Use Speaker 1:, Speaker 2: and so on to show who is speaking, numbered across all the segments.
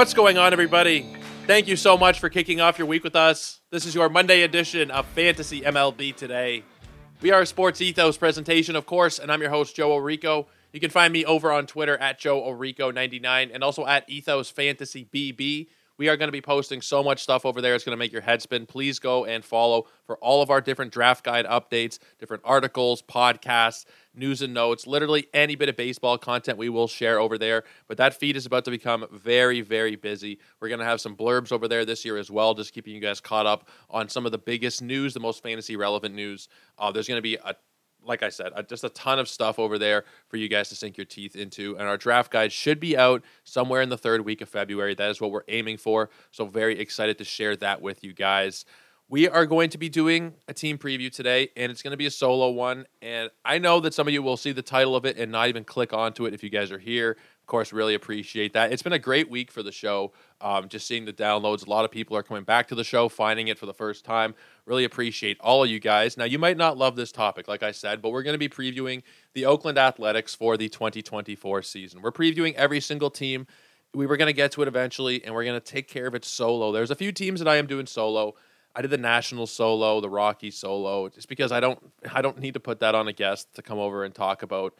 Speaker 1: What's going on, everybody? Thank you so much for kicking off your week with us. This is your Monday edition of Fantasy MLB Today. We are a Sports Ethos presentation, of course, and I'm your host, Joe Orrico. You can find me over on Twitter at Joe Orrico99 and also at Ethos Fantasy BB. We are going to be posting so much stuff over there. It's going to make your head spin. Please go and follow for all of our different draft guide updates, different articles, podcasts, news and notes, literally any bit of baseball content we will share over there. But that feed is about to become very, very busy. We're going to have some blurbs over there this year as well, just keeping you guys caught up on some of the biggest news, the most fantasy relevant news. Uh, there's going to be a like I said, uh, just a ton of stuff over there for you guys to sink your teeth into. And our draft guide should be out somewhere in the third week of February. That is what we're aiming for. So, very excited to share that with you guys. We are going to be doing a team preview today, and it's going to be a solo one. And I know that some of you will see the title of it and not even click onto it if you guys are here course, really appreciate that. It's been a great week for the show. Um, just seeing the downloads. A lot of people are coming back to the show, finding it for the first time. Really appreciate all of you guys. Now, you might not love this topic, like I said, but we're going to be previewing the Oakland Athletics for the 2024 season. We're previewing every single team. We were going to get to it eventually, and we're going to take care of it solo. There's a few teams that I am doing solo. I did the national solo, the Rocky solo, just because I don't I don't need to put that on a guest to come over and talk about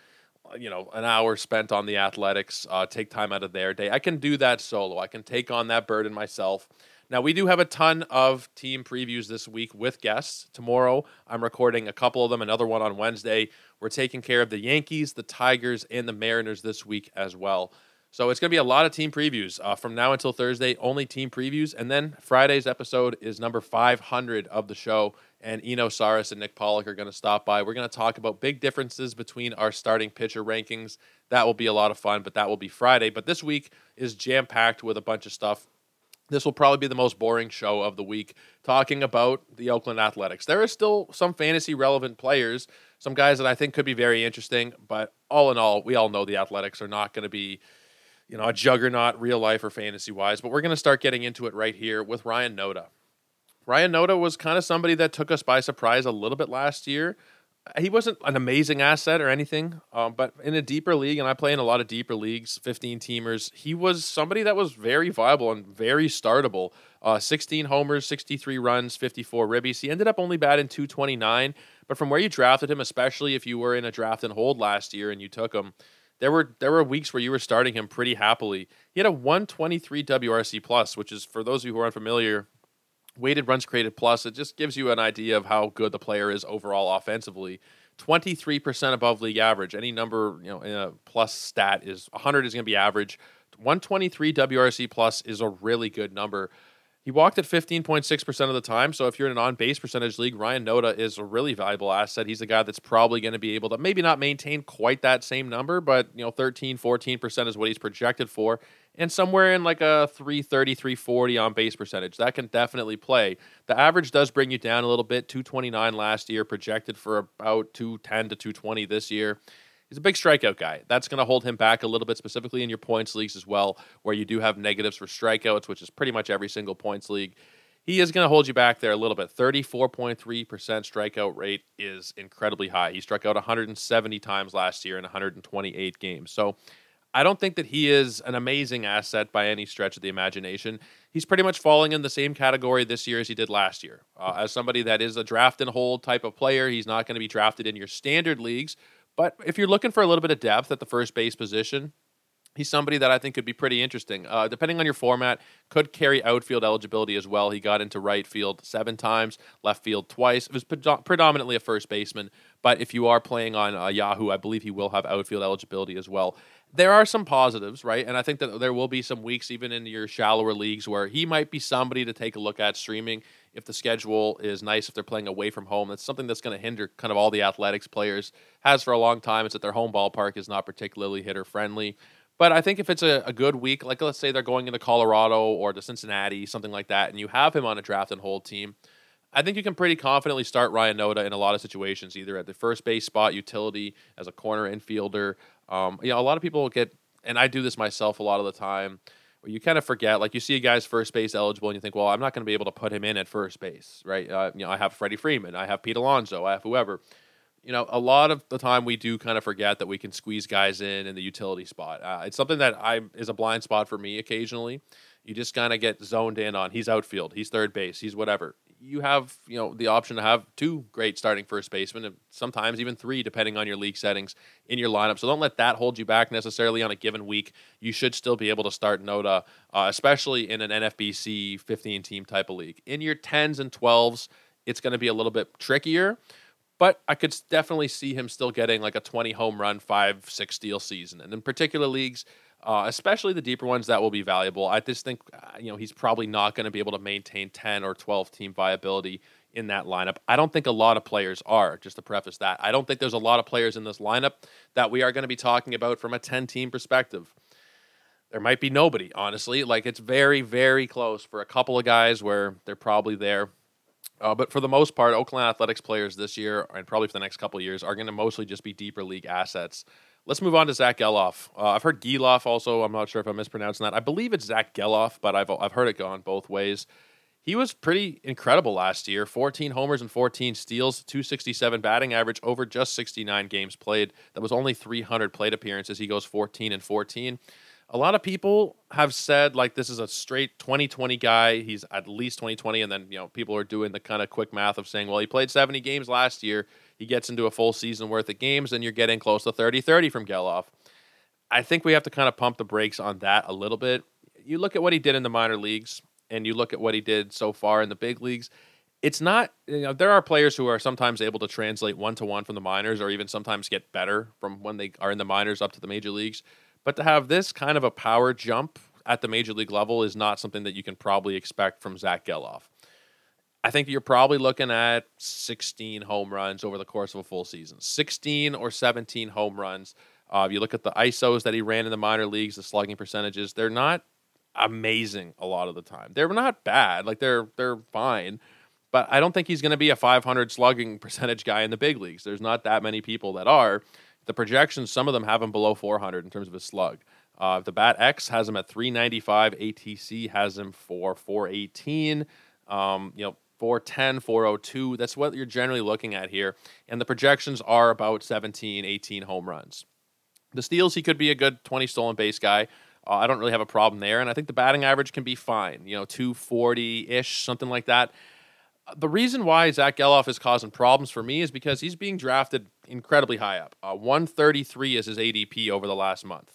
Speaker 1: you know an hour spent on the athletics uh, take time out of their day. I can do that solo. I can take on that burden myself. Now we do have a ton of team previews this week with guests. Tomorrow i'm recording a couple of them another one on wednesday. We're taking care of the yankees the tigers and the mariners this week as well. So it's going to be a lot of team previews. Uh, from now until thursday only team previews. And then friday's episode is number 500 of the show and Eno Sarris and Nick Pollack are going to stop by. We're going to talk about big differences between our starting pitcher rankings. That will be a lot of fun, but that will be Friday. But this week is jam packed with a bunch of stuff. This will probably be the most boring show of the week, talking about the Oakland Athletics. There are still some fantasy relevant players, some guys that I think could be very interesting, but all in all, we all know the Athletics are not going to be, you know, a juggernaut real life or fantasy wise. But we're going to start getting into it right here with Ryan Noda. Ryan Noda was kind of somebody that took us by surprise a little bit last year. He wasn't an amazing asset or anything, um, but in a deeper league, and I play in a lot of deeper leagues, 15 teamers, he was somebody that was very viable and very startable. Uh, 16 homers, 63 runs, 54 ribbies. He ended up only batting 229, but from where you drafted him, especially if you were in a draft and hold last year and you took him, there were there were weeks where you were starting him pretty happily. He had a 123 WRC plus, which is for those of you who are unfamiliar, weighted runs created plus, it just gives you an idea of how good the player is overall offensively. 23% above league average. Any number, you know, in a plus stat is 100 is going to be average. 123 WRC plus is a really good number. He walked at 15.6% of the time. So if you're in an on base percentage league, Ryan Noda is a really valuable asset. He's a guy that's probably going to be able to maybe not maintain quite that same number, but you know, 13, 14% is what he's projected for and somewhere in like a 330, 340 on base percentage. That can definitely play. The average does bring you down a little bit 229 last year, projected for about 210 to 220 this year. He's a big strikeout guy. That's going to hold him back a little bit, specifically in your points leagues as well, where you do have negatives for strikeouts, which is pretty much every single points league. He is going to hold you back there a little bit. 34.3% strikeout rate is incredibly high. He struck out 170 times last year in 128 games. So I don't think that he is an amazing asset by any stretch of the imagination. He's pretty much falling in the same category this year as he did last year. Uh, as somebody that is a draft and hold type of player, he's not going to be drafted in your standard leagues. But if you're looking for a little bit of depth at the first base position, he's somebody that I think could be pretty interesting. Uh, depending on your format, could carry outfield eligibility as well. He got into right field seven times, left field twice. It was predominantly a first baseman, But if you are playing on uh, Yahoo, I believe he will have outfield eligibility as well. There are some positives, right? And I think that there will be some weeks, even in your shallower leagues, where he might be somebody to take a look at streaming if the schedule is nice, if they're playing away from home. That's something that's going to hinder kind of all the athletics players has for a long time. It's that their home ballpark is not particularly hitter friendly. But I think if it's a, a, good week, like let's say they're going into Colorado or to Cincinnati, something like that, and you have him on a draft and hold team, I think you can pretty confidently start Ryan Noda in a lot of situations, either at the first base spot, utility, as a corner infielder. Um, you know, a lot of people get, and I do this myself a lot of the time, where you kind of forget, like you see a guy's first base eligible, and you think, well, I'm not going to be able to put him in at first base, right? Uh, you know, I have Freddie Freeman, I have Pete Alonso, I have whoever. You know, a lot of the time we do kind of forget that we can squeeze guys in in the utility spot. Uh, it's something that I is a blind spot for me occasionally. You just kind of get zoned in on he's outfield, he's third base, he's whatever you have you know the option to have two great starting first basemen, and sometimes even three, depending on your league settings in your lineup. So don't let that hold you back necessarily on a given week. You should still be able to start Noda, uh, especially in an NFBC 15 team type of league. In your 10s and 12s, it's going to be a little bit trickier. But I could definitely see him still getting like a 20 home run, five, six steal season. And in particular leagues, uh, especially the deeper ones that will be valuable. I just think uh, you know he's probably not going to be able to maintain 10 or 12 team viability in that lineup. I don't think a lot of players are, just to preface that. I don't think there's a lot of players in this lineup that we are going to be talking about from a 10 team perspective. There might be nobody, honestly. Like it's very, very close for a couple of guys where they're probably there. Uh, but for the most part, Oakland Athletics players this year and probably for the next couple years are going to mostly just be deeper league assets. Let's move on to Zach Gelof. Uh, I've heard Gelof also. I'm not sure if I'm mispronouncing that. I believe it's Zach Gelof, but I've I've heard it gone both ways. He was pretty incredible last year 14 homers and 14 steals, 267 batting average over just 69 games played. That was only 300 plate appearances. He goes 14 and 14. A lot of people have said like this is a straight 2020 guy. He's at least 2020 and then, you know, people are doing the kind of quick math of saying, well, he played 70 games last year he gets into a full season worth of games, and you're getting close to 30 30 from Gelof. I think we have to kind of pump the brakes on that a little bit. You look at what he did in the minor leagues, and you look at what he did so far in the big leagues. It's not, you know, there are players who are sometimes able to translate one to one from the minors or even sometimes get better from when they are in the minors up to the major leagues. But to have this kind of a power jump at the major league level is not something that you can probably expect from Zach Gelof. I think you're probably looking at 16 home runs over the course of a full season. 16 or 17 home runs. Uh, if you look at the ISOs that he ran in the minor leagues, the slugging percentages, they're not amazing a lot of the time. They're not bad. Like they're they're fine. But I don't think he's going to be a 500 slugging percentage guy in the big leagues. There's not that many people that are. The projections, some of them have him below 400 in terms of his slug. Uh, the Bat X has him at 395. ATC has him for 418. Um, you know, 410, 402. That's what you're generally looking at here. And the projections are about 17, 18 home runs. The steals, he could be a good 20 stolen base guy. Uh, I don't really have a problem there. And I think the batting average can be fine, you know, 240 ish, something like that. The reason why Zach Gelof is causing problems for me is because he's being drafted incredibly high up. Uh, 133 is his ADP over the last month.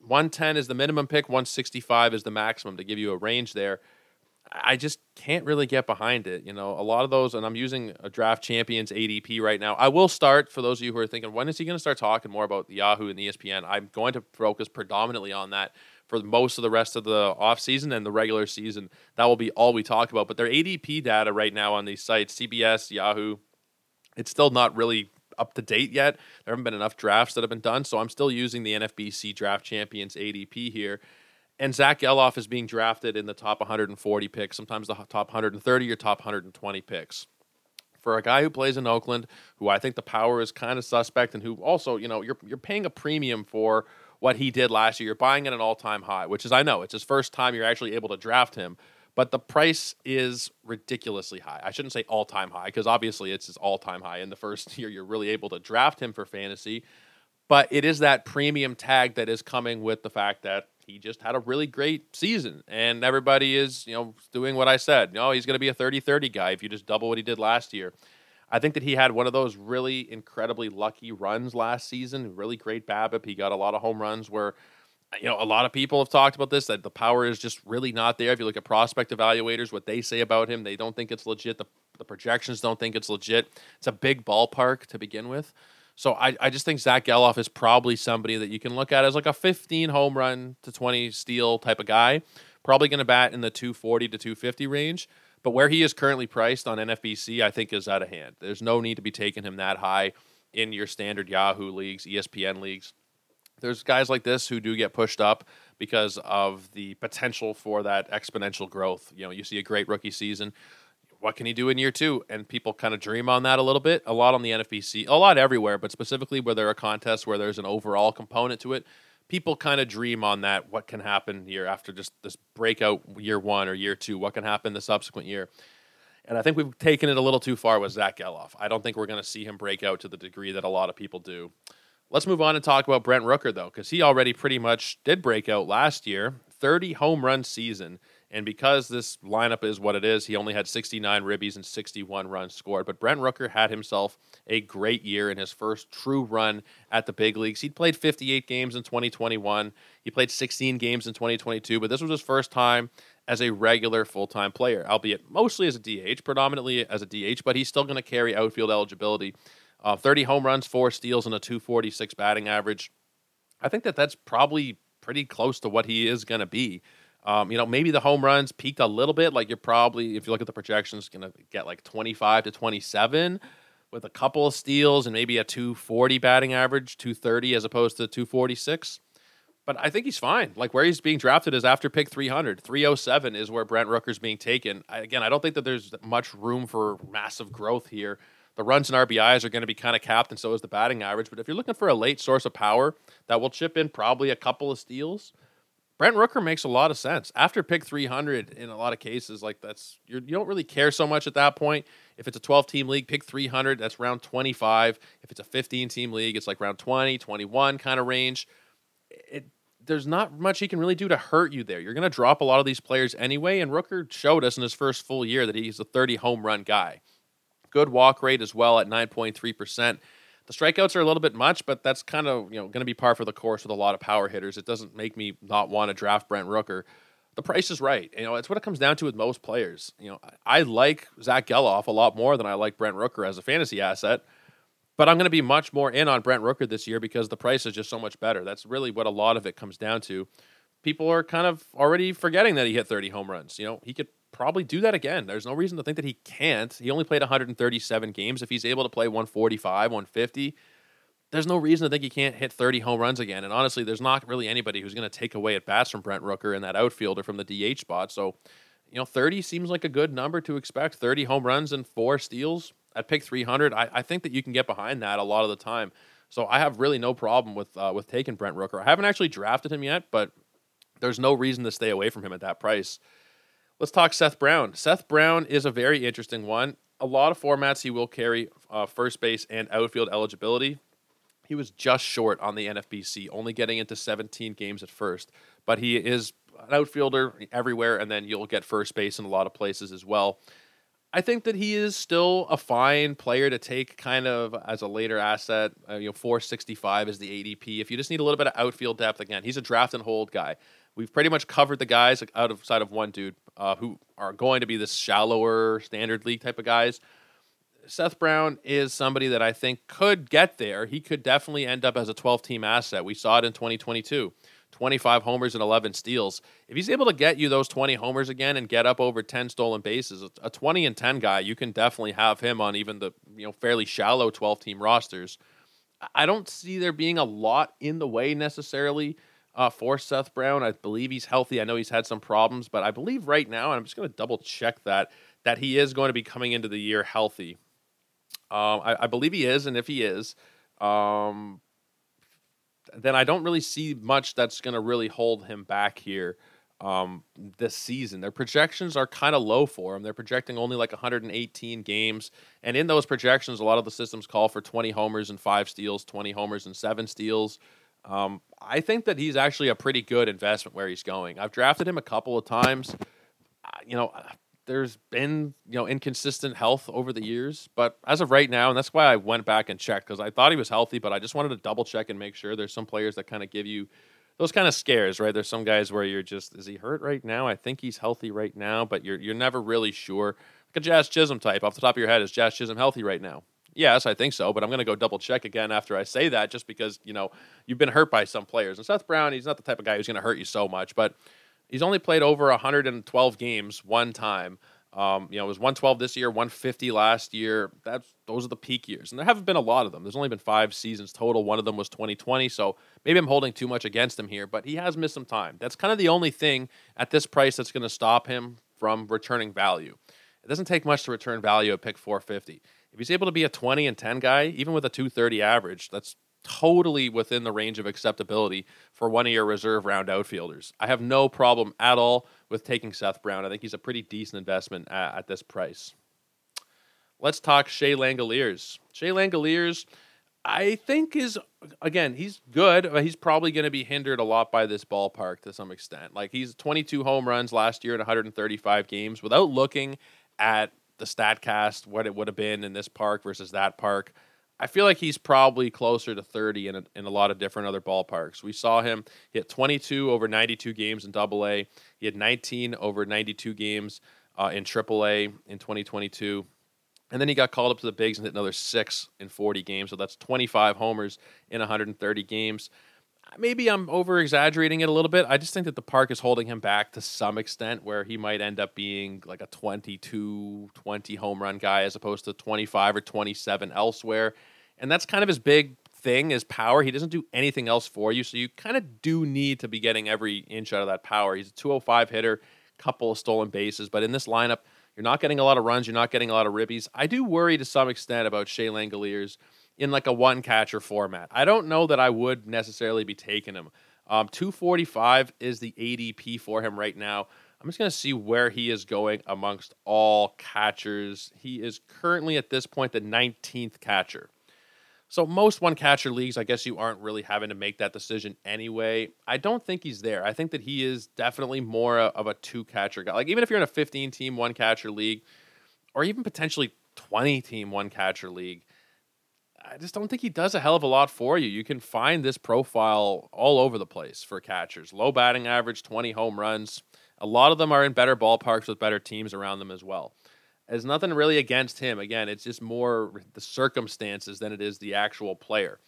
Speaker 1: 110 is the minimum pick, 165 is the maximum to give you a range there. I just can't really get behind it. You know, a lot of those, and I'm using a draft champions ADP right now. I will start for those of you who are thinking, when is he going to start talking more about Yahoo and ESPN? I'm going to focus predominantly on that for most of the rest of the offseason and the regular season. That will be all we talk about. But their ADP data right now on these sites, CBS, Yahoo, it's still not really up to date yet. There haven't been enough drafts that have been done. So I'm still using the NFBC Draft Champions ADP here and Zach Gelof is being drafted in the top 140 picks, sometimes the top 130 or top 120 picks. For a guy who plays in Oakland, who I think the power is kind of suspect, and who also, you know, you're you're paying a premium for what he did last year. You're buying at an all-time high, which is I know it's his first time you're actually able to draft him, but the price is ridiculously high. I shouldn't say all-time high because obviously it's his all-time high in the first year you're really able to draft him for fantasy, but it is that premium tag that is coming with the fact that he just had a really great season and everybody is you know doing what i said. No he's going to be a 30-30 guy if you just double what he did last year. I think that he had one of those really incredibly lucky runs last season really great BABIP. He got a lot of home runs where you know a lot of people have talked about this that the power is just really not there. If you look at prospect evaluators what they say about him they don't think it's legit. The The projections don't think it's legit. It's a big ballpark to begin with. So I, I just think Zach Gelof is probably somebody that you can look at as like a 15 home run to 20 steal type of guy. Probably going to bat in the 240 to 250 range. But where he is currently priced on NFBC, I think is out of hand. There's no need to be taking him that high in your standard Yahoo leagues, ESPN leagues. There's guys like this who do get pushed up because of the potential for that exponential growth. You know, you see a great rookie season. What can he do in year two? And people kind of dream on that a little bit. A lot on the NFBC, a lot everywhere, but specifically where there are contests where there's an overall component to it. People kind of dream on that. What can happen here after just this breakout year one or year two? What can happen the subsequent year? And I think we've taken it a little too far with Zach Gelof. I don't think we're going to see him break out to the degree that a lot of people do. Let's move on and talk about Brent Rooker, though, because he already pretty much did break out last year 30 home run season. And because this lineup is what it is, he only had 69 ribbies and 61 runs scored. But Brent Rooker had himself a great year in his first true run at the big leagues. He'd played 58 games in 2021. He played 16 games in 2022, but this was his first time as a regular full time player, albeit mostly as a DH, predominantly as a DH, but he's still going to carry outfield eligibility. Uh, 30 home runs, four steals, and a 246 batting average. I think that that's probably pretty close to what he is going to be. Um, you know, maybe the home runs peaked a little bit. Like you're probably, if you look at the projections, going to get like 25 to 27 with a couple of steals and maybe a 240 batting average, 230 as opposed to 246. But I think he's fine. Like where he's being drafted is after pick 300. 307 is where Brent Rooker's being taken. I, again, I don't think that there's much room for massive growth here. The runs and RBIs are going to be kind of capped, and so is the batting average. But if you're looking for a late source of power that will chip in probably a couple of steals, Brent Rooker makes a lot of sense. After pick 300, in a lot of cases, like that's you're, you do not really care so much at that point. If it's a 12 team league, pick 300, that's round 25. If it's a 15 team league, it's like round 20, 21 kind of range. It, there's not much he can really do to hurt you there. You're going to drop a lot of these players anyway, and Rooker showed us in his first full year that he's a 30 home run guy. Good walk rate as well at 9.3%. The strikeouts are a little bit much, but that's kind of you know going to be par for the course with a lot of power hitters. It doesn't make me not want to draft Brent Rooker. The price is right. You know, it's what it comes down to with most players. You know, I like Zach Gelof a lot more than I like Brent Rooker as a fantasy asset. But I'm going to be much more in on Brent Rooker this year because the price is just so much better. That's really what a lot of it comes down to. People are kind of already forgetting that he hit 30 home runs. You know, he could probably do that again. There's no reason to think that he can't. He only played 137 games. If he's able to play 145, 150, there's no reason to think he can't hit 30 home runs again. And honestly, there's not really anybody who's going to take away at bats from Brent Rooker in that outfielder from the DH spot. So, you know, 30 seems like a good number to expect. 30 home runs and four steals at pick 300. I, I think that you can get behind that a lot of the time. So I have really no problem with uh, with taking Brent Rooker. I haven't actually drafted him yet, but there's no reason to stay away from him at that price. Let's talk Seth Brown. Seth Brown is a very interesting one. A lot of formats he will carry uh, first base and outfield eligibility. He was just short on the NFBC, only getting into 17 games at first, but he is an outfielder everywhere, and then you'll get first base in a lot of places as well. I think that he is still a fine player to take kind of as a later asset. Uh, you know, 465 is the ADP. If you just need a little bit of outfield depth, again, he's a draft and hold guy. We've pretty much covered the guys out of side of one dude uh, who are going to be the shallower standard league type of guys. Seth Brown is somebody that I think could get there. He could definitely end up as a 12 team asset. We saw it in 2022. 25 homers and 11 steals. If he's able to get you those 20 homers again and get up over 10 stolen bases, a 20 and 10 guy, you can definitely have him on even the you know fairly shallow 12 team rosters. I don't see there being a lot in the way necessarily uh, for Seth Brown. I believe he's healthy. I know he's had some problems, but I believe right now, and I'm just going to double check that, that he is going to be coming into the year healthy. Um, I, I, believe he is, and if he is, um, then I don't really see much that's going to really hold him back here um, this season. Their projections are kind of low for him. They're projecting only like 118 games. And in those projections, a lot of the systems call for 20 homers and five steals, 20 homers and seven steals. Um, I think that he's actually a pretty good investment where he's going. I've drafted him a couple of times. Uh, you know, there's been you know inconsistent health over the years, but as of right now, and that's why I went back and checked because I thought he was healthy, but I just wanted to double check and make sure. There's some players that kind of give you those kind of scares, right? There's some guys where you're just, is he hurt right now? I think he's healthy right now, but you're you're never really sure. like a Jazz Chisholm type. Off the top of your head, is Jazz Chisholm healthy right now? Yes, I think so, but I'm going to go double check again after I say that just because, you know, you've been hurt by some players. And Seth Brown, he's not the type of guy who's going to hurt you so much, but he's only played over 112 games one time. Um, you know, it was 112 this year, 150 last year. That's those are the peak years, and there haven't been a lot of them. There's only been five seasons total. One of them was 2020, so maybe I'm holding too much against him here. But he has missed some time. That's kind of the only thing at this price that's going to stop him from returning value. It doesn't take much to return value at pick 450. If he's able to be a 20 and 10 guy, even with a 230 average, that's totally within the range of acceptability for one of your reserve round outfielders. I have no problem at all with taking Seth Brown. I think he's a pretty decent investment at, at this price. Let's talk Shea Langeliers. Shea Langeliers, I think is again he's good, but he's probably going to be hindered a lot by this ballpark to some extent. Like he's 22 home runs last year in 135 games. Without looking at the Statcast, what it would have been in this park versus that park, I feel like he's probably closer to 30 in a, in a lot of different other ballparks. We saw him hit 22 over 92 games in Double A. He had 19 over 92 games uh, in Triple A in 2022. And then he got called up to the bigs and hit another six in 40 games. So that's 25 homers in 130 games maybe I'm over exaggerating it a little bit. I just think that the park is holding him back to some extent where he might end up being like a 22, 20 home run guy as opposed to 25 or 27 elsewhere. And that's kind of his big thing is power. He doesn't do anything else for you. So you kind of do need to be getting every inch out of that power. He's a 205 hitter, couple of stolen bases, but in this lineup, you're not getting a lot of runs, you're not getting a lot of ribbies. I do worry to some extent about Shea Langeliers in like a one catcher format. I don't know that I would necessarily be taking him. Um, 245 is the ADP for him right now. I'm just going to see where he is going amongst all catchers. He is currently at this point the 19th catcher. So most one catcher leagues, I guess you aren't really having to make that decision anyway. I don't think he's there. I think that he is definitely more of a two catcher guy. Like even if you're in a 15 team one catcher league, or even potentially 20 team one catcher league, I just don't think he does a hell of a lot for you. You can find this profile all over the place for catchers. Low batting average, 20 home runs. A lot of them are in better ballparks with better teams around them as well. There's nothing really against him. Again, it's just more the circumstances than it is the actual player.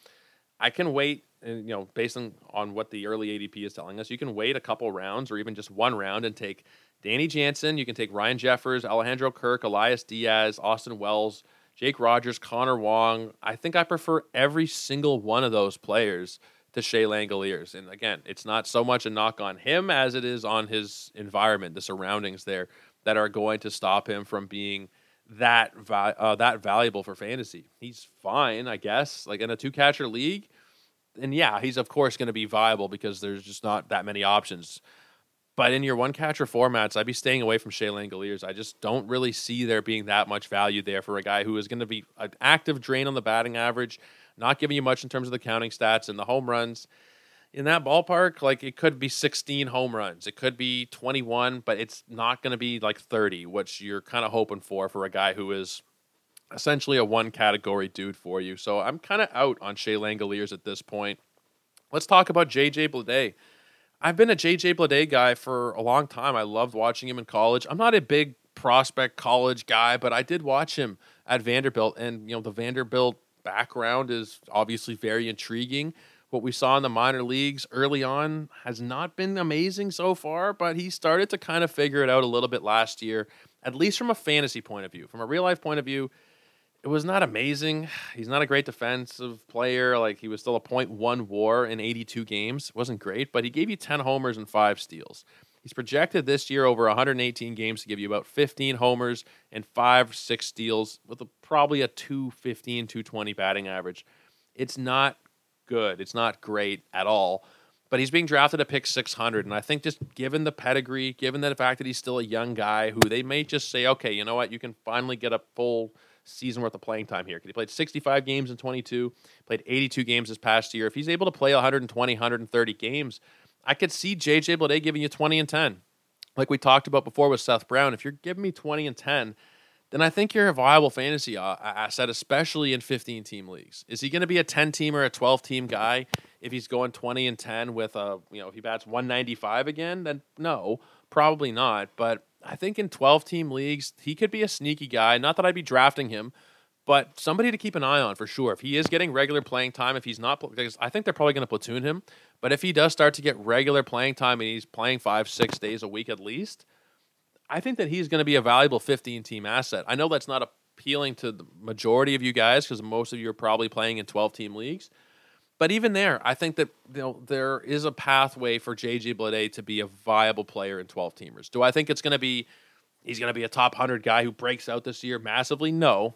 Speaker 1: I can wait, and you know, based on, on what the early ADP is telling us, you can wait a couple rounds or even just one round and take Danny Jansen. You can take Ryan Jeffers, Alejandro Kirk, Elias Diaz, Austin Wells, Jake Rogers, Connor Wong. I think I prefer every single one of those players to Shea Langeliers. And again, it's not so much a knock on him as it is on his environment, the surroundings there that are going to stop him from being that uh, that valuable for fantasy. He's fine, I guess, like in a two catcher league. And yeah, he's of course going to be viable because there's just not that many options. But in your one catcher formats, I'd be staying away from Shea Langeliers. I just don't really see there being that much value there for a guy who is going to be an active drain on the batting average, not giving you much in terms of the counting stats and the home runs. In that ballpark, like it could be 16 home runs, it could be 21, but it's not going to be like 30, which you're kind of hoping for for a guy who is essentially a one category dude for you. So I'm kind of out on Shea Langeliers at this point. Let's talk about JJ Bleday. I've been a JJ Bleday guy for a long time. I loved watching him in college. I'm not a big prospect college guy, but I did watch him at Vanderbilt, and you know the Vanderbilt background is obviously very intriguing. What we saw in the minor leagues early on has not been amazing so far, but he started to kind of figure it out a little bit last year, at least from a fantasy point of view. From a real life point of view, it was not amazing. He's not a great defensive player. Like he was still a .1 WAR in 82 games. It wasn't great, but he gave you 10 homers and five steals. He's projected this year over 118 games to give you about 15 homers and five, six steals with a, probably a 215, 220 batting average. It's not good. It's not great at all. But he's being drafted at pick 600. And I think just given the pedigree, given the fact that he's still a young guy who they may just say, okay, you know what, you can finally get a full – season worth of playing time here. He played 65 games in 22, played 82 games this past year. If he's able to play 120, 130 games, I could see JJ Bleday giving you 20 and 10. Like we talked about before with Seth Brown, if you're giving me 20 and 10, then I think you're a viable fantasy uh, asset, especially in 15 team leagues. Is he going to be a 10 team or a 12 team guy if he's going 20 and 10 with a, you know, if he bats 195 again? Then no, probably not. But I think in 12 team leagues, he could be a sneaky guy. Not that I'd be drafting him, but somebody to keep an eye on for sure. If he is getting regular playing time, if he's not, I think they're probably going to platoon him, but if he does start to get regular playing time and he's playing five, six days a week at least, I think that he's going to be a valuable 15 team asset. I know that's not appealing to the majority of you guys because most of you are probably playing in 12 team leagues. But even there, I think that you know there is a pathway for JJ Bleday to be a viable player in 12 teamers. Do I think it's going to be he's going to be a top 100 guy who breaks out this year massively? No.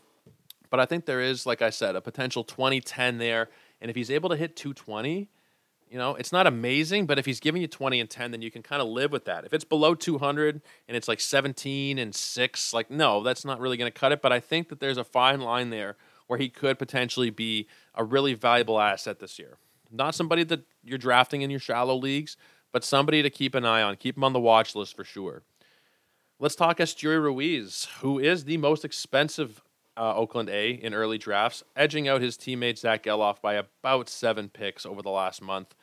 Speaker 1: But I think there is like I said a potential 2010 there and if he's able to hit 220, you know, it's not amazing, but if he's giving you 20 and 10, then you can kind of live with that. If it's below 200 and it's like 17 and 6, like no, that's not really going to cut it, but I think that there's a fine line there where he could potentially be a really valuable asset this year. Not somebody that you're drafting in your shallow leagues, but somebody to keep an eye on. Keep him on the watch list for sure. Let's talk Esteury Ruiz, who is the most expensive uh, Oakland A in early drafts, edging out his teammate Zach Gelof by about seven picks over the last month.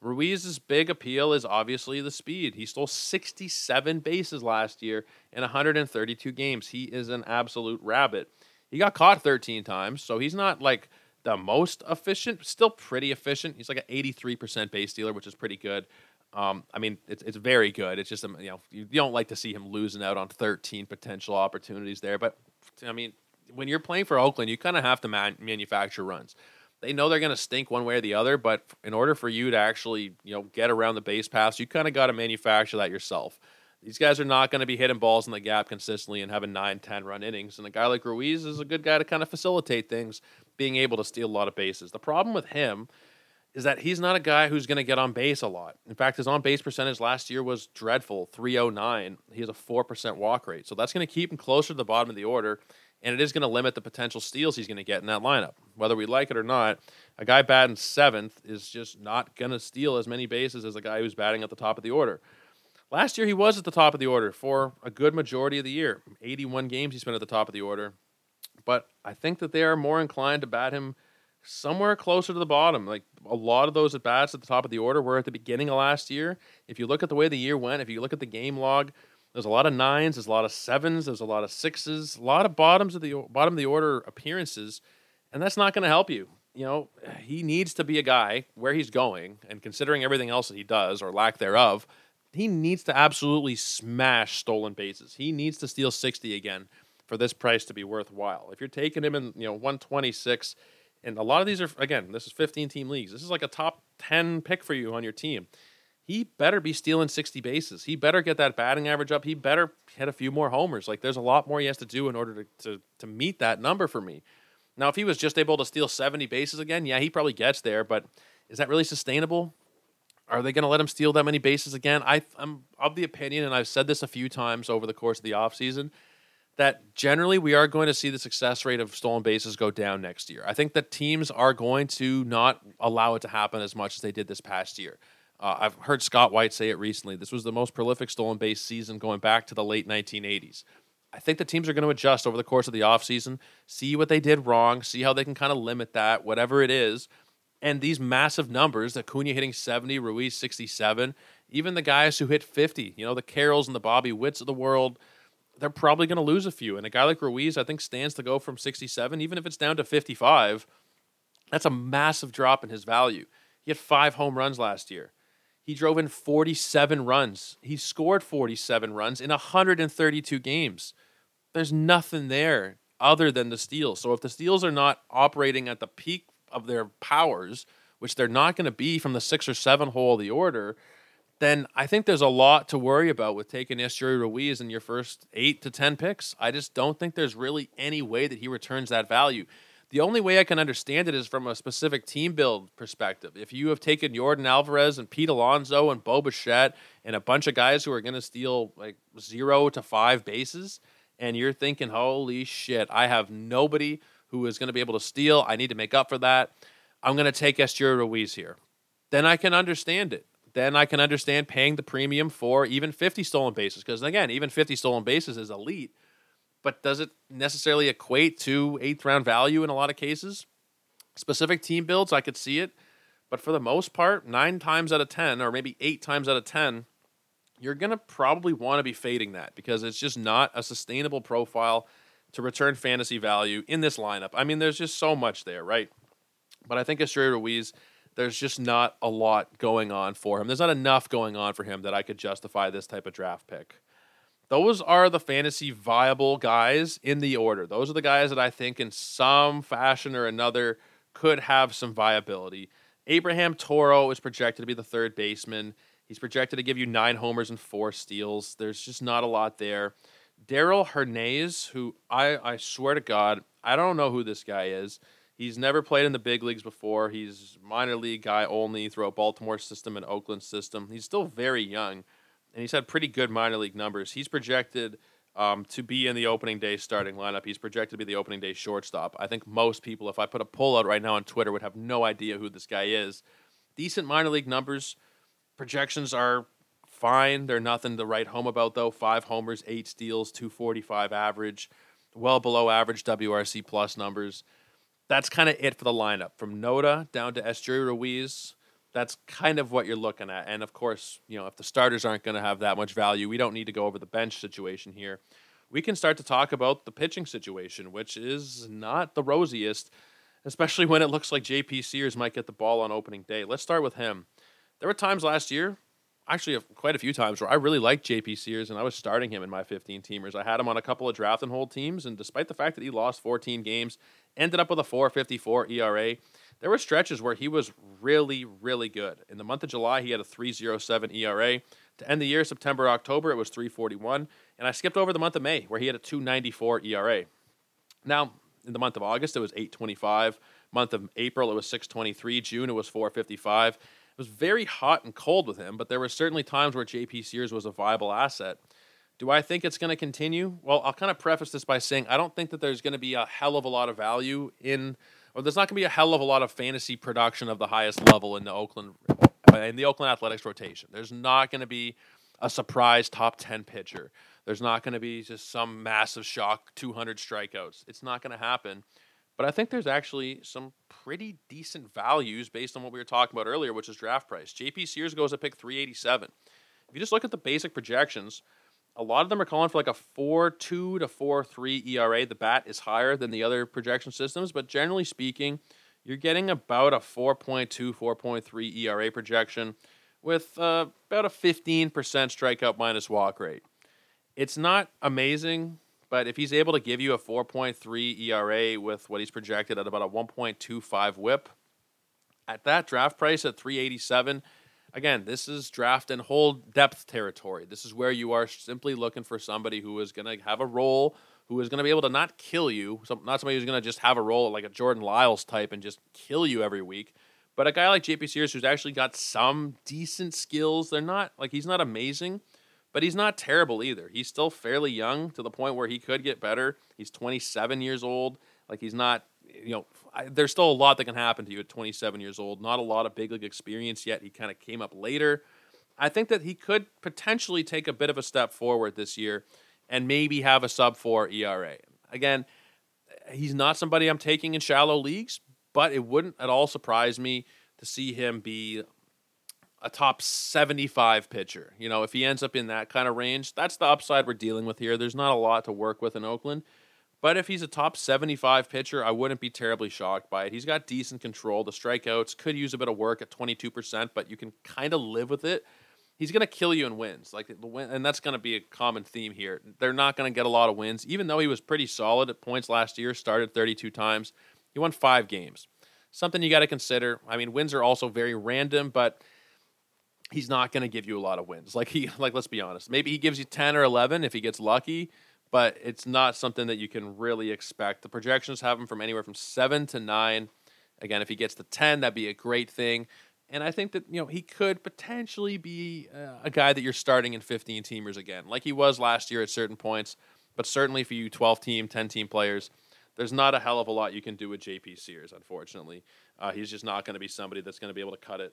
Speaker 1: Ruiz's big appeal is obviously the speed. He stole 67 bases last year in 132 games. He is an absolute rabbit. He got caught 13 times, so he's not like the most efficient, still pretty efficient. He's like an 83% base stealer, which is pretty good. Um, I mean, it's, it's very good. It's just, um, you know, you, don't like to see him losing out on 13 potential opportunities there. But, I mean, when you're playing for Oakland, you kind of have to man- manufacture runs. They know they're going to stink one way or the other, but in order for you to actually, you know, get around the base paths, you kind of got to manufacture that yourself. These guys are not going to be hitting balls in the gap consistently and having 9, 10 run innings. And a guy like Ruiz is a good guy to kind of facilitate things, being able to steal a lot of bases. The problem with him is that he's not a guy who's going to get on base a lot. In fact, his on base percentage last year was dreadful 309. He has a 4% walk rate. So that's going to keep him closer to the bottom of the order. And it is going to limit the potential steals he's going to get in that lineup. Whether we like it or not, a guy batting seventh is just not going to steal as many bases as a guy who's batting at the top of the order. Last year, he was at the top of the order for a good majority of the year. 81 games he spent at the top of the order. But I think that they are more inclined to bat him somewhere closer to the bottom. Like a lot of those at bats at the top of the order were at the beginning of last year. If you look at the way the year went, if you look at the game log, there's a lot of nines, there's a lot of sevens, there's a lot of sixes, a lot of bottoms of the bottom of the order appearances, and that's not going to help you. You know, he needs to be a guy where he's going, and considering everything else that he does or lack thereof, he needs to absolutely smash stolen bases. He needs to steal 60 again for this price to be worthwhile. If you're taking him in, you know, 126, and a lot of these are again, this is 15 team leagues. This is like a top 10 pick for you on your team. He better be stealing 60 bases. He better get that batting average up. He better hit a few more homers. Like there's a lot more he has to do in order to, to, to meet that number for me. Now, if he was just able to steal 70 bases again, yeah, he probably gets there, but is that really sustainable? Are they going to let him steal that many bases again? I, am of the opinion, and I've said this a few times over the course of the offseason, that generally we are going to see the success rate of stolen bases go down next year. I think that teams are going to not allow it to happen as much as they did this past year. Uh, I've heard Scott White say it recently. This was the most prolific stolen base season going back to the late 1980s. I think the teams are going to adjust over the course of the offseason, see what they did wrong, see how they can kind of limit that, whatever it is and these massive numbers, Acuna hitting 70, Ruiz 67, even the guys who hit 50, you know, the Carrolls and the Bobby Witts of the world, they're probably going to lose a few. And a guy like Ruiz, I think, stands to go from 67, even if it's down to 55. That's a massive drop in his value. He had five home runs last year. He drove in 47 runs. He scored 47 runs in 132 games. There's nothing there other than the steals. So if the steals are not operating at the peak of their powers, which they're not going to be from the six or seven hole of the order, then I think there's a lot to worry about with taking Esteury Ruiz in your first eight to 10 picks. I just don't think there's really any way that he returns that value. The only way I can understand it is from a specific team build perspective. If you have taken Yordan Alvarez and Pete Alonso and Bo Bichette and a bunch of guys who are going to steal like zero to five bases, and you're thinking, holy shit, I have nobody who is going to be able to steal. I need to make up for that. I'm going to take Esteury Ruiz here. Then I can understand it. Then I can understand paying the premium for even 50 stolen bases. Because again, even 50 stolen bases is elite. But does it necessarily equate to eighth round value in a lot of cases? Specific team builds, I could see it. But for the most part, nine times out of 10, or maybe eight times out of 10, you're going to probably want to be fading that because it's just not a sustainable profile to return fantasy value in this lineup. I mean, there's just so much there, right? But I think Esteury Ruiz, there's just not a lot going on for him. There's not enough going on for him that I could justify this type of draft pick. Those are the fantasy viable guys in the order. Those are the guys that I think, in some fashion or another, could have some viability. Abraham Toro is projected to be the third baseman. He's projected to give you nine homers and four steals. There's just not a lot there. Darell Hernaiz, who I, I swear to God, I don't know who this guy is. He's never played in the big leagues before. He's minor league guy only throughout Baltimore system and Oakland system. He's still very young, and he's had pretty good minor league numbers. He's projected um, to be in the opening day starting lineup. He's projected to be the opening day shortstop. I think most people, if I put a poll out right now on Twitter, would have no idea who this guy is. Decent minor league numbers. Projections are fine. They're nothing to write home about, though. Five homers, eight steals, 245 average, well below average WRC plus numbers. That's kind of it for the lineup. From Noda down to Esteury Ruiz, that's kind of what you're looking at. And of course, you know, if the starters aren't going to have that much value, we don't need to go over the bench situation here. We can start to talk about the pitching situation, which is not the rosiest, especially when it looks like JP Sears might get the ball on opening day. Let's start with him. There were times last year actually quite a few times where I really liked JP Sears and I was starting him in my 15 teamers. I had him on a couple of draft and hold teams, and despite the fact that he lost 14 games, ended up with a 4.54 ERA. There were stretches where he was really, really good. In the month of July, he had a 3.07 ERA. To end the year, September, October, it was 3.41, and I skipped over the month of May where he had a 2.94 ERA. Now, in the month of August, it was 8.25. Month of April, it was 6.23. June, it was 4.55 was very hot and cold with him, but there were certainly times where JP Sears was a viable asset. Do I think it's going to continue? Well, I'll kind of preface this by saying I don't think that there's going to be a hell of a lot of value in, or there's not going to be a hell of a lot of fantasy production of the highest level in the Oakland in the Oakland Athletics rotation. There's not going to be a surprise top 10 pitcher. There's not going to be just some massive shock 200 strikeouts. It's not going to happen. But I think there's actually some pretty decent values based on what we were talking about earlier, which is draft price. JP Sears goes at pick 387. If you just look at the basic projections, a lot of them are calling for like a 4.2 to 4.3 ERA. The bat is higher than the other projection systems, but generally speaking, you're getting about a 4.2, 4.3 ERA projection with uh, about a 15% strikeout minus walk rate. It's not amazing but if he's able to give you a 4.3 ERA with what he's projected at about a 1.25 whip, at that draft price at 387, again, this is draft and hold depth territory. This is where you are simply looking for somebody who is going to have a role, who is going to be able to not kill you, not somebody who's going to just have a role like a Jordan Lyles type and just kill you every week. But a guy like JP Sears who's actually got some decent skills. They're not like he's not amazing, but he's not terrible either. He's still fairly young to the point where he could get better. He's 27 years old. Like he's not, you know, I, there's still a lot that can happen to you at 27 years old. Not a lot of big league experience yet. He kind of came up later. I think that he could potentially take a bit of a step forward this year and maybe have a sub 4 ERA. Again, he's not somebody I'm taking in shallow leagues, but it wouldn't at all surprise me to see him be a top 75 pitcher. You know, if he ends up in that kind of range, that's the upside we're dealing with here. There's not a lot to work with in Oakland. But if he's a top 75 pitcher, I wouldn't be terribly shocked by it. He's got decent control. The strikeouts could use a bit of work at 22%, but you can kind of live with it. He's going to kill you in wins. Like the win, and that's going to be a common theme here. They're not going to get a lot of wins even though he was pretty solid at points last year, started 32 times. He won 5 games. Something you got to consider. I mean, wins are also very random, but he's not going to give you a lot of wins. Like he like let's be honest. Maybe he gives you 10 or 11 if he gets lucky, but it's not something that you can really expect. The projections have him from anywhere from 7 to 9. Again, if he gets to 10, that'd be a great thing. And I think that, you know, he could potentially be uh, a guy that you're starting in 15 teamers again, like he was last year at certain points, but certainly for you 12 team, 10 team players, there's not a hell of a lot you can do with JP Sears, unfortunately. Uh, he's just not going to be somebody that's going to be able to cut it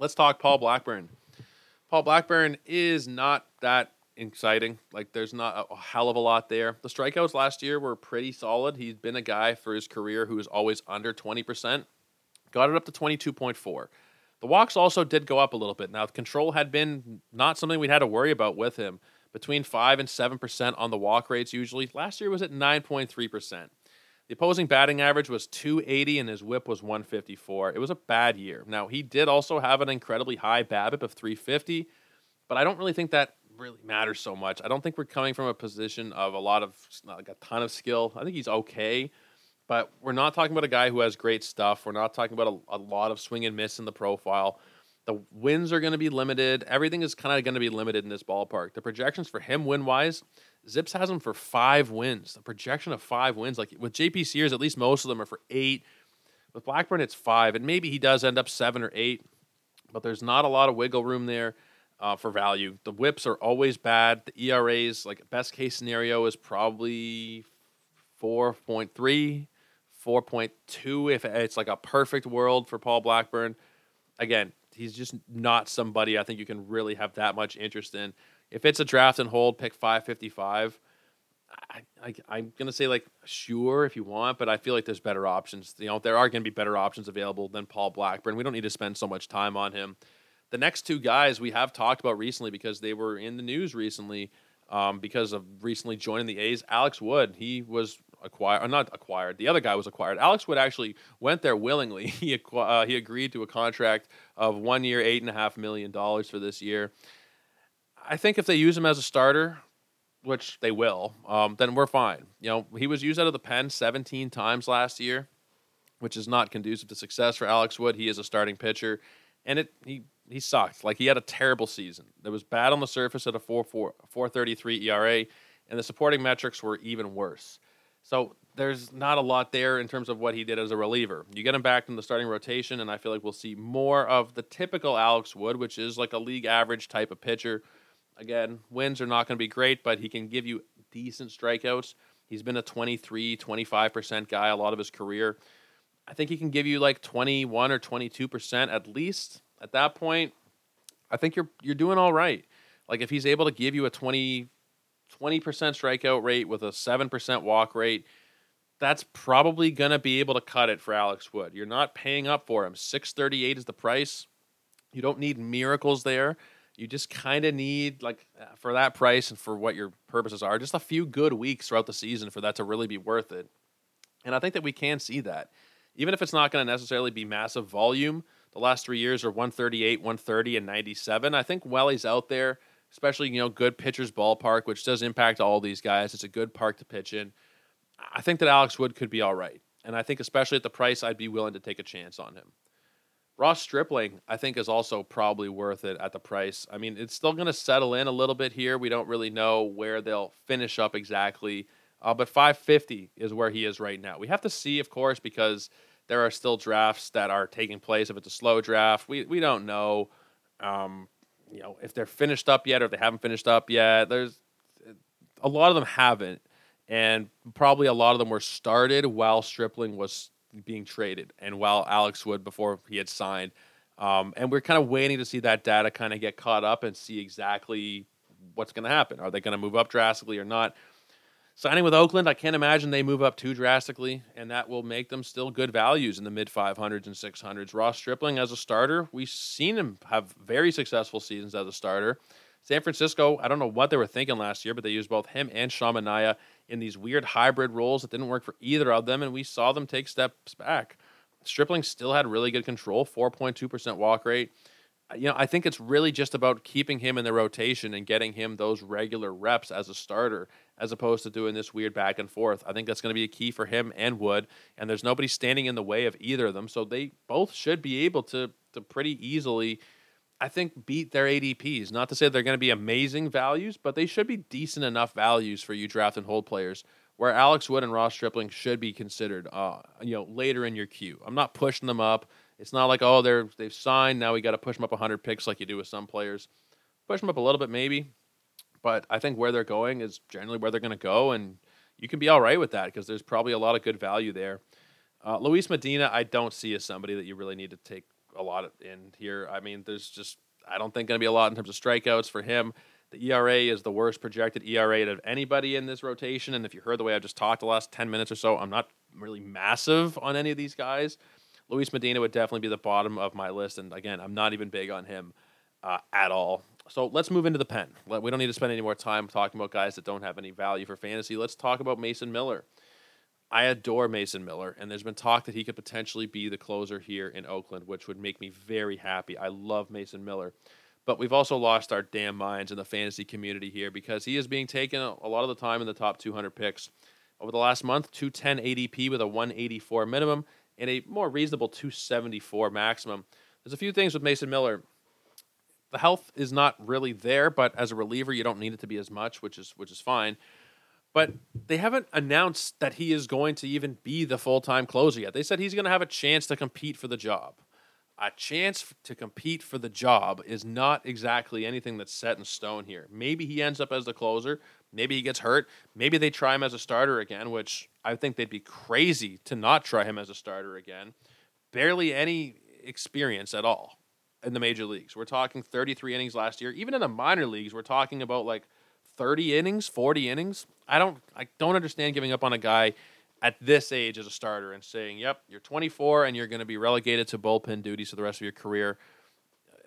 Speaker 1: Let's talk Paul Blackburn. Paul Blackburn is not that exciting. Like, there's not a hell of a lot there. The strikeouts last year were pretty solid. He's been a guy for his career who is always under 20%. Got it up to 22.4. The walks also did go up a little bit. Now, control had been not something we'd had to worry about with him. Between 5 and 7% on the walk rates usually. Last year was at 9.3%. The opposing batting average was 280 and his whip was 154. It was a bad year. Now, he did also have an incredibly high BABIP of 350, but I don't really think that really matters so much. I don't think we're coming from a position of a lot of, like a ton of skill. I think he's okay, but we're not talking about a guy who has great stuff. We're not talking about a, a lot of swing and miss in the profile. The wins are going to be limited. Everything is kind of going to be limited in this ballpark. The projections for him win wise Zips has him for five wins. The projection of five wins, like with JP Sears, at least most of them are for eight. With Blackburn, it's five, and maybe he does end up seven or eight, but there's not a lot of wiggle room there uh, for value. The whips are always bad. The ERAs, like best case scenario, is probably 4.3, 4.2 if it's like a perfect world for Paul Blackburn. Again, he's just not somebody I think you can really have that much interest in if it's a draft and hold, pick 555. I, I, am gonna say like sure if you want, but I feel like there's better options. You know, there are gonna be better options available than Paul Blackburn. We don't need to spend so much time on him. The next two guys we have talked about recently because they were in the news recently um, because of recently joining the A's. Alex Wood, he was acquired, or not acquired. The other guy was acquired. Alex Wood actually went there willingly. He acqu- uh, he agreed to a contract of one year, eight and a half million dollars for this year. I think if they use him as a starter, which they will, um, then we're fine. You know, he was used out of the pen 17 times last year, which is not conducive to success for Alex Wood. He is a starting pitcher, and it he he sucked. Like he had a terrible season. It was bad on the surface at a 4 4 433 ERA, and the supporting metrics were even worse. So there's not a lot there in terms of what he did as a reliever. You get him back in the starting rotation, and I feel like we'll see more of the typical Alex Wood, which is like a league average type of pitcher Again, wins are not going to be great, but he can give you decent strikeouts. He's been a 23, 25% guy a lot of his career. I think he can give you like 21 or 22% at least. At that point, I think you're you're doing all right. Like if he's able to give you a 20 20% strikeout rate with a 7% walk rate, that's probably going to be able to cut it for Alex Wood. You're not paying up for him. 638 is the price. You don't need miracles there. You just kind of need like uh, for that price and for what your purposes are, just a few good weeks throughout the season for that to really be worth it. And I think that we can see that. Even if it's not going to necessarily be massive volume, the last three years are 138, 130, and 97. I think Welly's out there, especially, you know, good pitcher's ballpark, which does impact all these guys. It's a good park to pitch in. I think that Alex Wood could be all right. And I think, especially at the price, I'd be willing to take a chance on him. Ross Stripling, I think, is also probably worth it at the price. I mean, it's still going to settle in a little bit here. We don't really know where they'll finish up exactly, uh, but 550 is where he is right now. We have to see, of course, because there are still drafts that are taking place. If it's a slow draft, we we don't know, um, you know, if they're finished up yet or if they haven't finished up yet. There's a lot of them haven't, and probably a lot of them were started while Stripling was being traded, and while Alex Wood before he had signed. Um, and we're kind of waiting to see that data kind of get caught up and see exactly what's going to happen. Are they going to move up drastically or not? Signing with Oakland, I can't imagine they move up too drastically, and that will make them still good values in the mid 500s and 600s. Ross Stripling as a starter, we've seen him have very successful seasons as a starter. San Francisco, I don't know what they were thinking last year, but they used both him and Sean Manaea in these weird hybrid roles that didn't work for either of them, and we saw them take steps back. Stripling still had really good control, 4.2% walk rate. Uh, you know, I think it's really just about keeping him in the rotation and getting him those regular reps as a starter, as opposed to doing this weird back and forth. I think that's going to be a key for him and Wood, and there's nobody standing in the way of either of them, so they both should be able to to pretty easily I think, beat their ADPs. Not to say they're going to be amazing values, but they should be decent enough values for you draft and hold players. Where Alex Wood and Ross Stripling should be considered, uh, you know, later in your queue. I'm not pushing them up. It's not like oh they're they've signed now we got to push them up 100 picks like you do with some players. Push them up a little bit maybe, but I think where they're going is generally where they're going to go, and you can be all right with that because there's probably a lot of good value there. Uh, Luis Medina, I don't see as somebody that you really need to take a lot in here. I mean, there's just I don't think going to be a lot in terms of strikeouts for him. The ERA is the worst projected ERA of anybody in this rotation. And if you heard the way I've just talked the last 10 minutes or so, I'm not really massive on any of these guys. Luis Medina would definitely be the bottom of my list. And again, I'm not even big on him uh, at all. So let's move into the pen. We don't need to spend any more time talking about guys that don't have any value for fantasy. Let's talk about Mason Miller. I adore Mason Miller, and there's been talk that he could potentially be the closer here in Oakland, which would make me very happy. I love Mason Miller. But we've also lost our damn minds in the fantasy community here because he is being taken a lot of the time in the top 200 picks. Over the last month, 210 ADP with a 184 minimum and a more reasonable 274 maximum. There's a few things with Mason Miller. The health is not really there, but as a reliever, you don't need it to be as much, which is which is fine. But they haven't announced that he is going to even be the full time closer yet. They said he's going to have a chance to compete for the job a chance to compete for the job is not exactly anything that's set in stone here. Maybe he ends up as the closer. Maybe he gets hurt. Maybe they try him as a starter again, which I think they'd be crazy to not try him as a starter again. Barely any experience at all in the major leagues. We're talking 33 innings last year. Even in the minor leagues, we're talking about like 30 innings, 40 innings. I don't I don't understand giving up on a guy at this age as a starter and saying, "Yep, you're 24 and you're going to be relegated to bullpen duties for the rest of your career."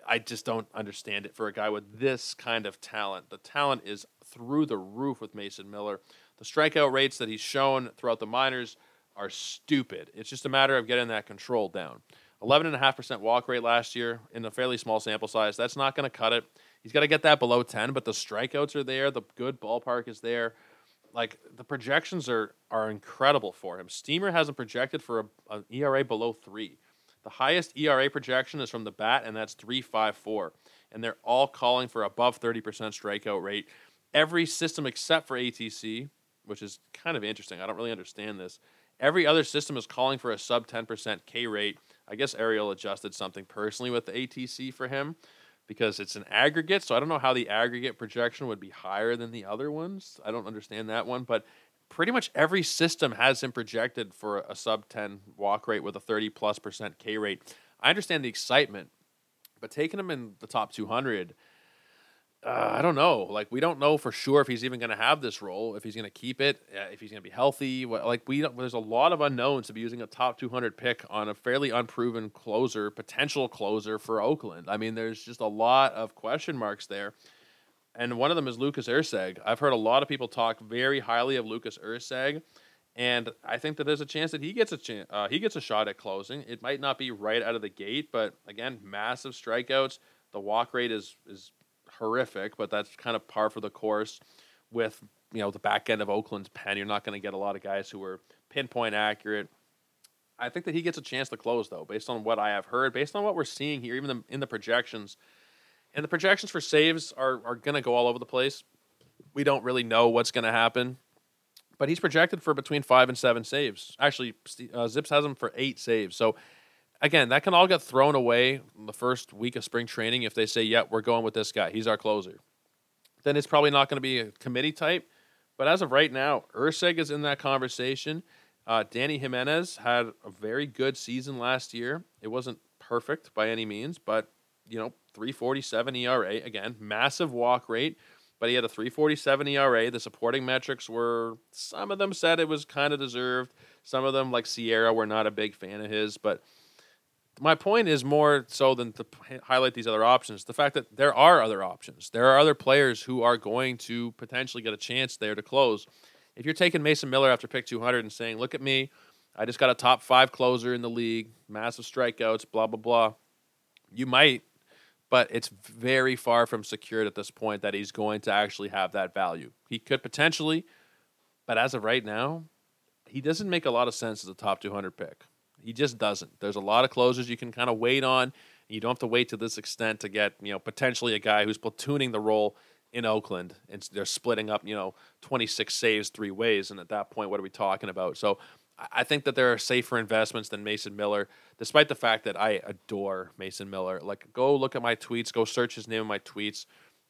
Speaker 1: I just don't understand it for a guy with this kind of talent. The talent is through the roof with Mason Miller. The strikeout rates that he's shown throughout the minors are stupid. It's just a matter of getting that control down. 11.5% walk rate last year in a fairly small sample size. That's not going to cut it. He's got to get that below 10, but the strikeouts are there. The good ballpark is there like the projections are are incredible for him. Steamer hasn't projected for a, an ERA below three. The highest ERA projection is from the bat, and that's three five four. And they're all calling for above thirty percent strikeout rate. Every system except for ATC, which is kind of interesting. I don't really understand this. Every other system is calling for a sub ten percent K rate. I guess Ariel adjusted something personally with the ATC for him because it's an aggregate. So I don't know how the aggregate projection would be higher than the other ones. I don't understand that one, but pretty much every system has him projected for a sub 10 walk rate with a 30 plus percent K rate. I understand the excitement, but taking him in the top 200 uh, I don't know. Like we don't know for sure if he's even going to have this role, if he's going to keep it, uh, if he's going to be healthy. Like we, there's a lot of unknowns to be using a top 200 pick on a fairly unproven closer, potential closer for Oakland. I mean, there's just a lot of question marks there, and one of them is Lucas Erceg. I've heard a lot of people talk very highly of Lucas Erceg, and I think that there's a chance that he gets a chance. Uh, he gets a shot at closing. It might not be right out of the gate, but again, massive strikeouts. The walk rate is is horrific, but that's kind of par for the course with you know the back end of Oakland's pen. You're not going to get a lot of guys who are pinpoint accurate. I think that he gets a chance to close though, based on what I have heard, based on what we're seeing here, even the, in the projections. And the projections for saves are are going to go all over the place. We don't really know what's going to happen, but he's projected for between five and seven saves. Actually, uh, Zips has him for eight saves. So again, that can all get thrown away in the first week of spring training if they say, "Yeah, we're going with this guy. He's our closer." Then it's probably not going to be a committee type. But as of right now, Erceg is in that conversation. Uh, Dany Jimenez had a very good season last year. It wasn't perfect by any means, but you know, 347 ERA again, massive walk rate, but he had a 347 ERA. The supporting metrics were some of them said it was kind of deserved. Some of them, like SIERA, were not a big fan of his, but my point is more so than to highlight these other options. The fact that there are other options, there are other players who are going to potentially get a chance there to close. If you're taking Mason Miller after pick 200 and saying, "Look at me, I just got a top five closer in the league, massive strikeouts, blah blah blah," you might, but it's very far from secured at this point that he's going to actually have that value. He could potentially, but as of right now, he doesn't make a lot of sense as a top 200 pick. He just doesn't. There's a lot of closers you can kind of wait on. You don't have to wait to this extent to get you know potentially a guy who's platooning the role in Oakland, and they're splitting up, you know, 26 saves three ways. And at that point, what are we talking about? So I think that there are safer investments than Mason Miller, despite the fact that I adore Mason Miller. Like, go look at my tweets, go search his name in my tweets.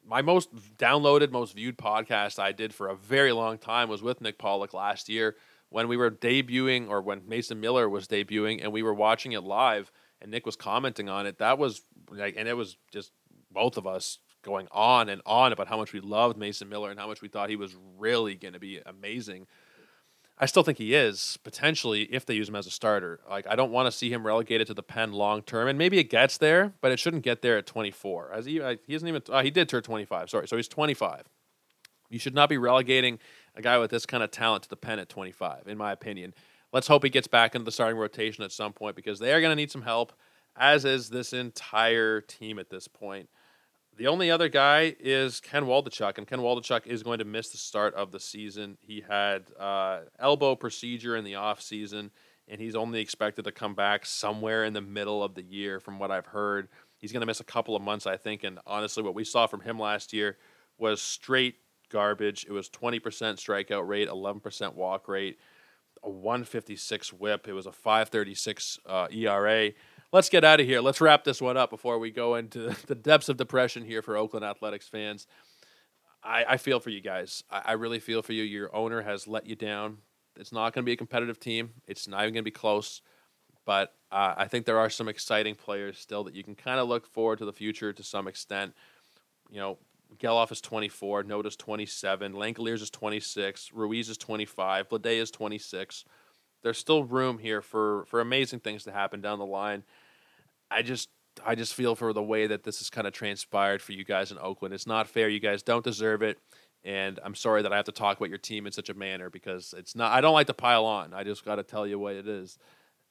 Speaker 1: My most downloaded, most viewed podcast I did for a very long time was with Nick Pollack last year when we were debuting, or when Mason Miller was debuting, and we were watching it live, and Nick was commenting on it. That was like, and it was just both of us going on and on about how much we loved Mason Miller and how much we thought he was really going to be amazing. I still think he is potentially if they use him as a starter. Like I don't want to see him relegated to the pen long term, and maybe it gets there, but it shouldn't get there at 24. As he he isn't even uh, he did turn 25. Sorry, so he's 25. You should not be relegating a guy with this kind of talent to the pen at 25, in my opinion. Let's hope he gets back into the starting rotation at some point because they are going to need some help, as is this entire team at this point. The only other guy is Ken Waldichuk, and Ken Waldichuk is going to miss the start of the season. He had uh, elbow procedure in the off season, and he's only expected to come back somewhere in the middle of the year, from what I've heard. He's going to miss a couple of months, I think. And honestly, what we saw from him last year was straight garbage. It was 20% strikeout rate, 11% walk rate, a 156 whip. It was a 536 uh, ERA let's get out of here. Let's wrap this one up before we go into the depths of depression here for Oakland Athletics fans. I, I feel for you guys. I, I, really feel for you. Your owner has let you down. It's not going to be a competitive team. It's not even going to be close. But uh, I think there are some exciting players still that you can kind of look forward to the future to some extent. You know, Gelof is 24, Noda's 27, Langeliers is 26, Ruiz is 25, Bleday is 26. There's still room here for for amazing things to happen down the line. I just I just feel for the way that this has kind of transpired for you guys in Oakland. It's not fair. You guys don't deserve it. And I'm sorry that I have to talk about your team in such a manner because it's not. I don't like to pile on. I just got to tell you what it is.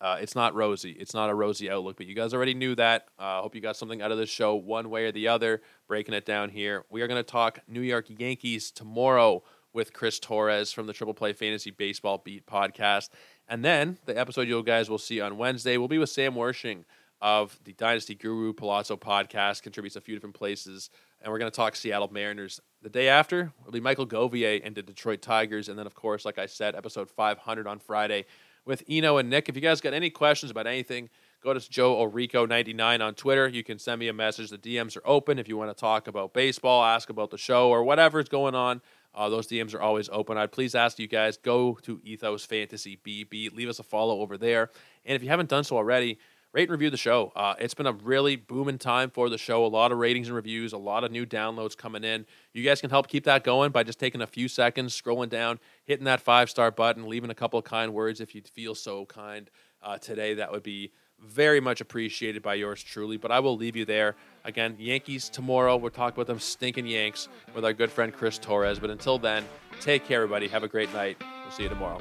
Speaker 1: Uh, it's not rosy. It's not a rosy outlook, but you guys already knew that. I uh, hope you got something out of this show, one way or the other. Breaking it down here, we are going to talk New York Yankees tomorrow with Chris Torres from the Triple Play Fantasy Baseball Beat podcast, and then the episode you guys will see on Wednesday will be with Sam Wirsching of the Dynasty Guru Palazzo podcast, contributes a few different places. And we're going to talk Seattle Mariners. The day after It'll be Michael Govier and the Detroit Tigers. And then, of course, like I said, episode 500 on Friday with Eno and Nick. If you guys got any questions about anything, go to Joe Orrico99 on Twitter. You can send me a message. The DMs are open if you want to talk about baseball, ask about the show, or whatever is going on. Uh, those DMs are always open. I'd please ask you guys go to Ethos Fantasy BB, leave us a follow over there. And if you haven't done so already, rate and review the show. Uh, it's been a really booming time for the show. A lot of ratings and reviews, a lot of new downloads coming in. You guys can help keep that going by just taking a few seconds, scrolling down, hitting that five star button, leaving a couple of kind words if you feel so kind uh, today. That would be very much appreciated by yours truly. But I will leave you there. Again, Yankees tomorrow. We'll talk about them stinking Yanks with our good friend Chris Torres. But until then, take care, everybody. Have a great night. We'll see you tomorrow.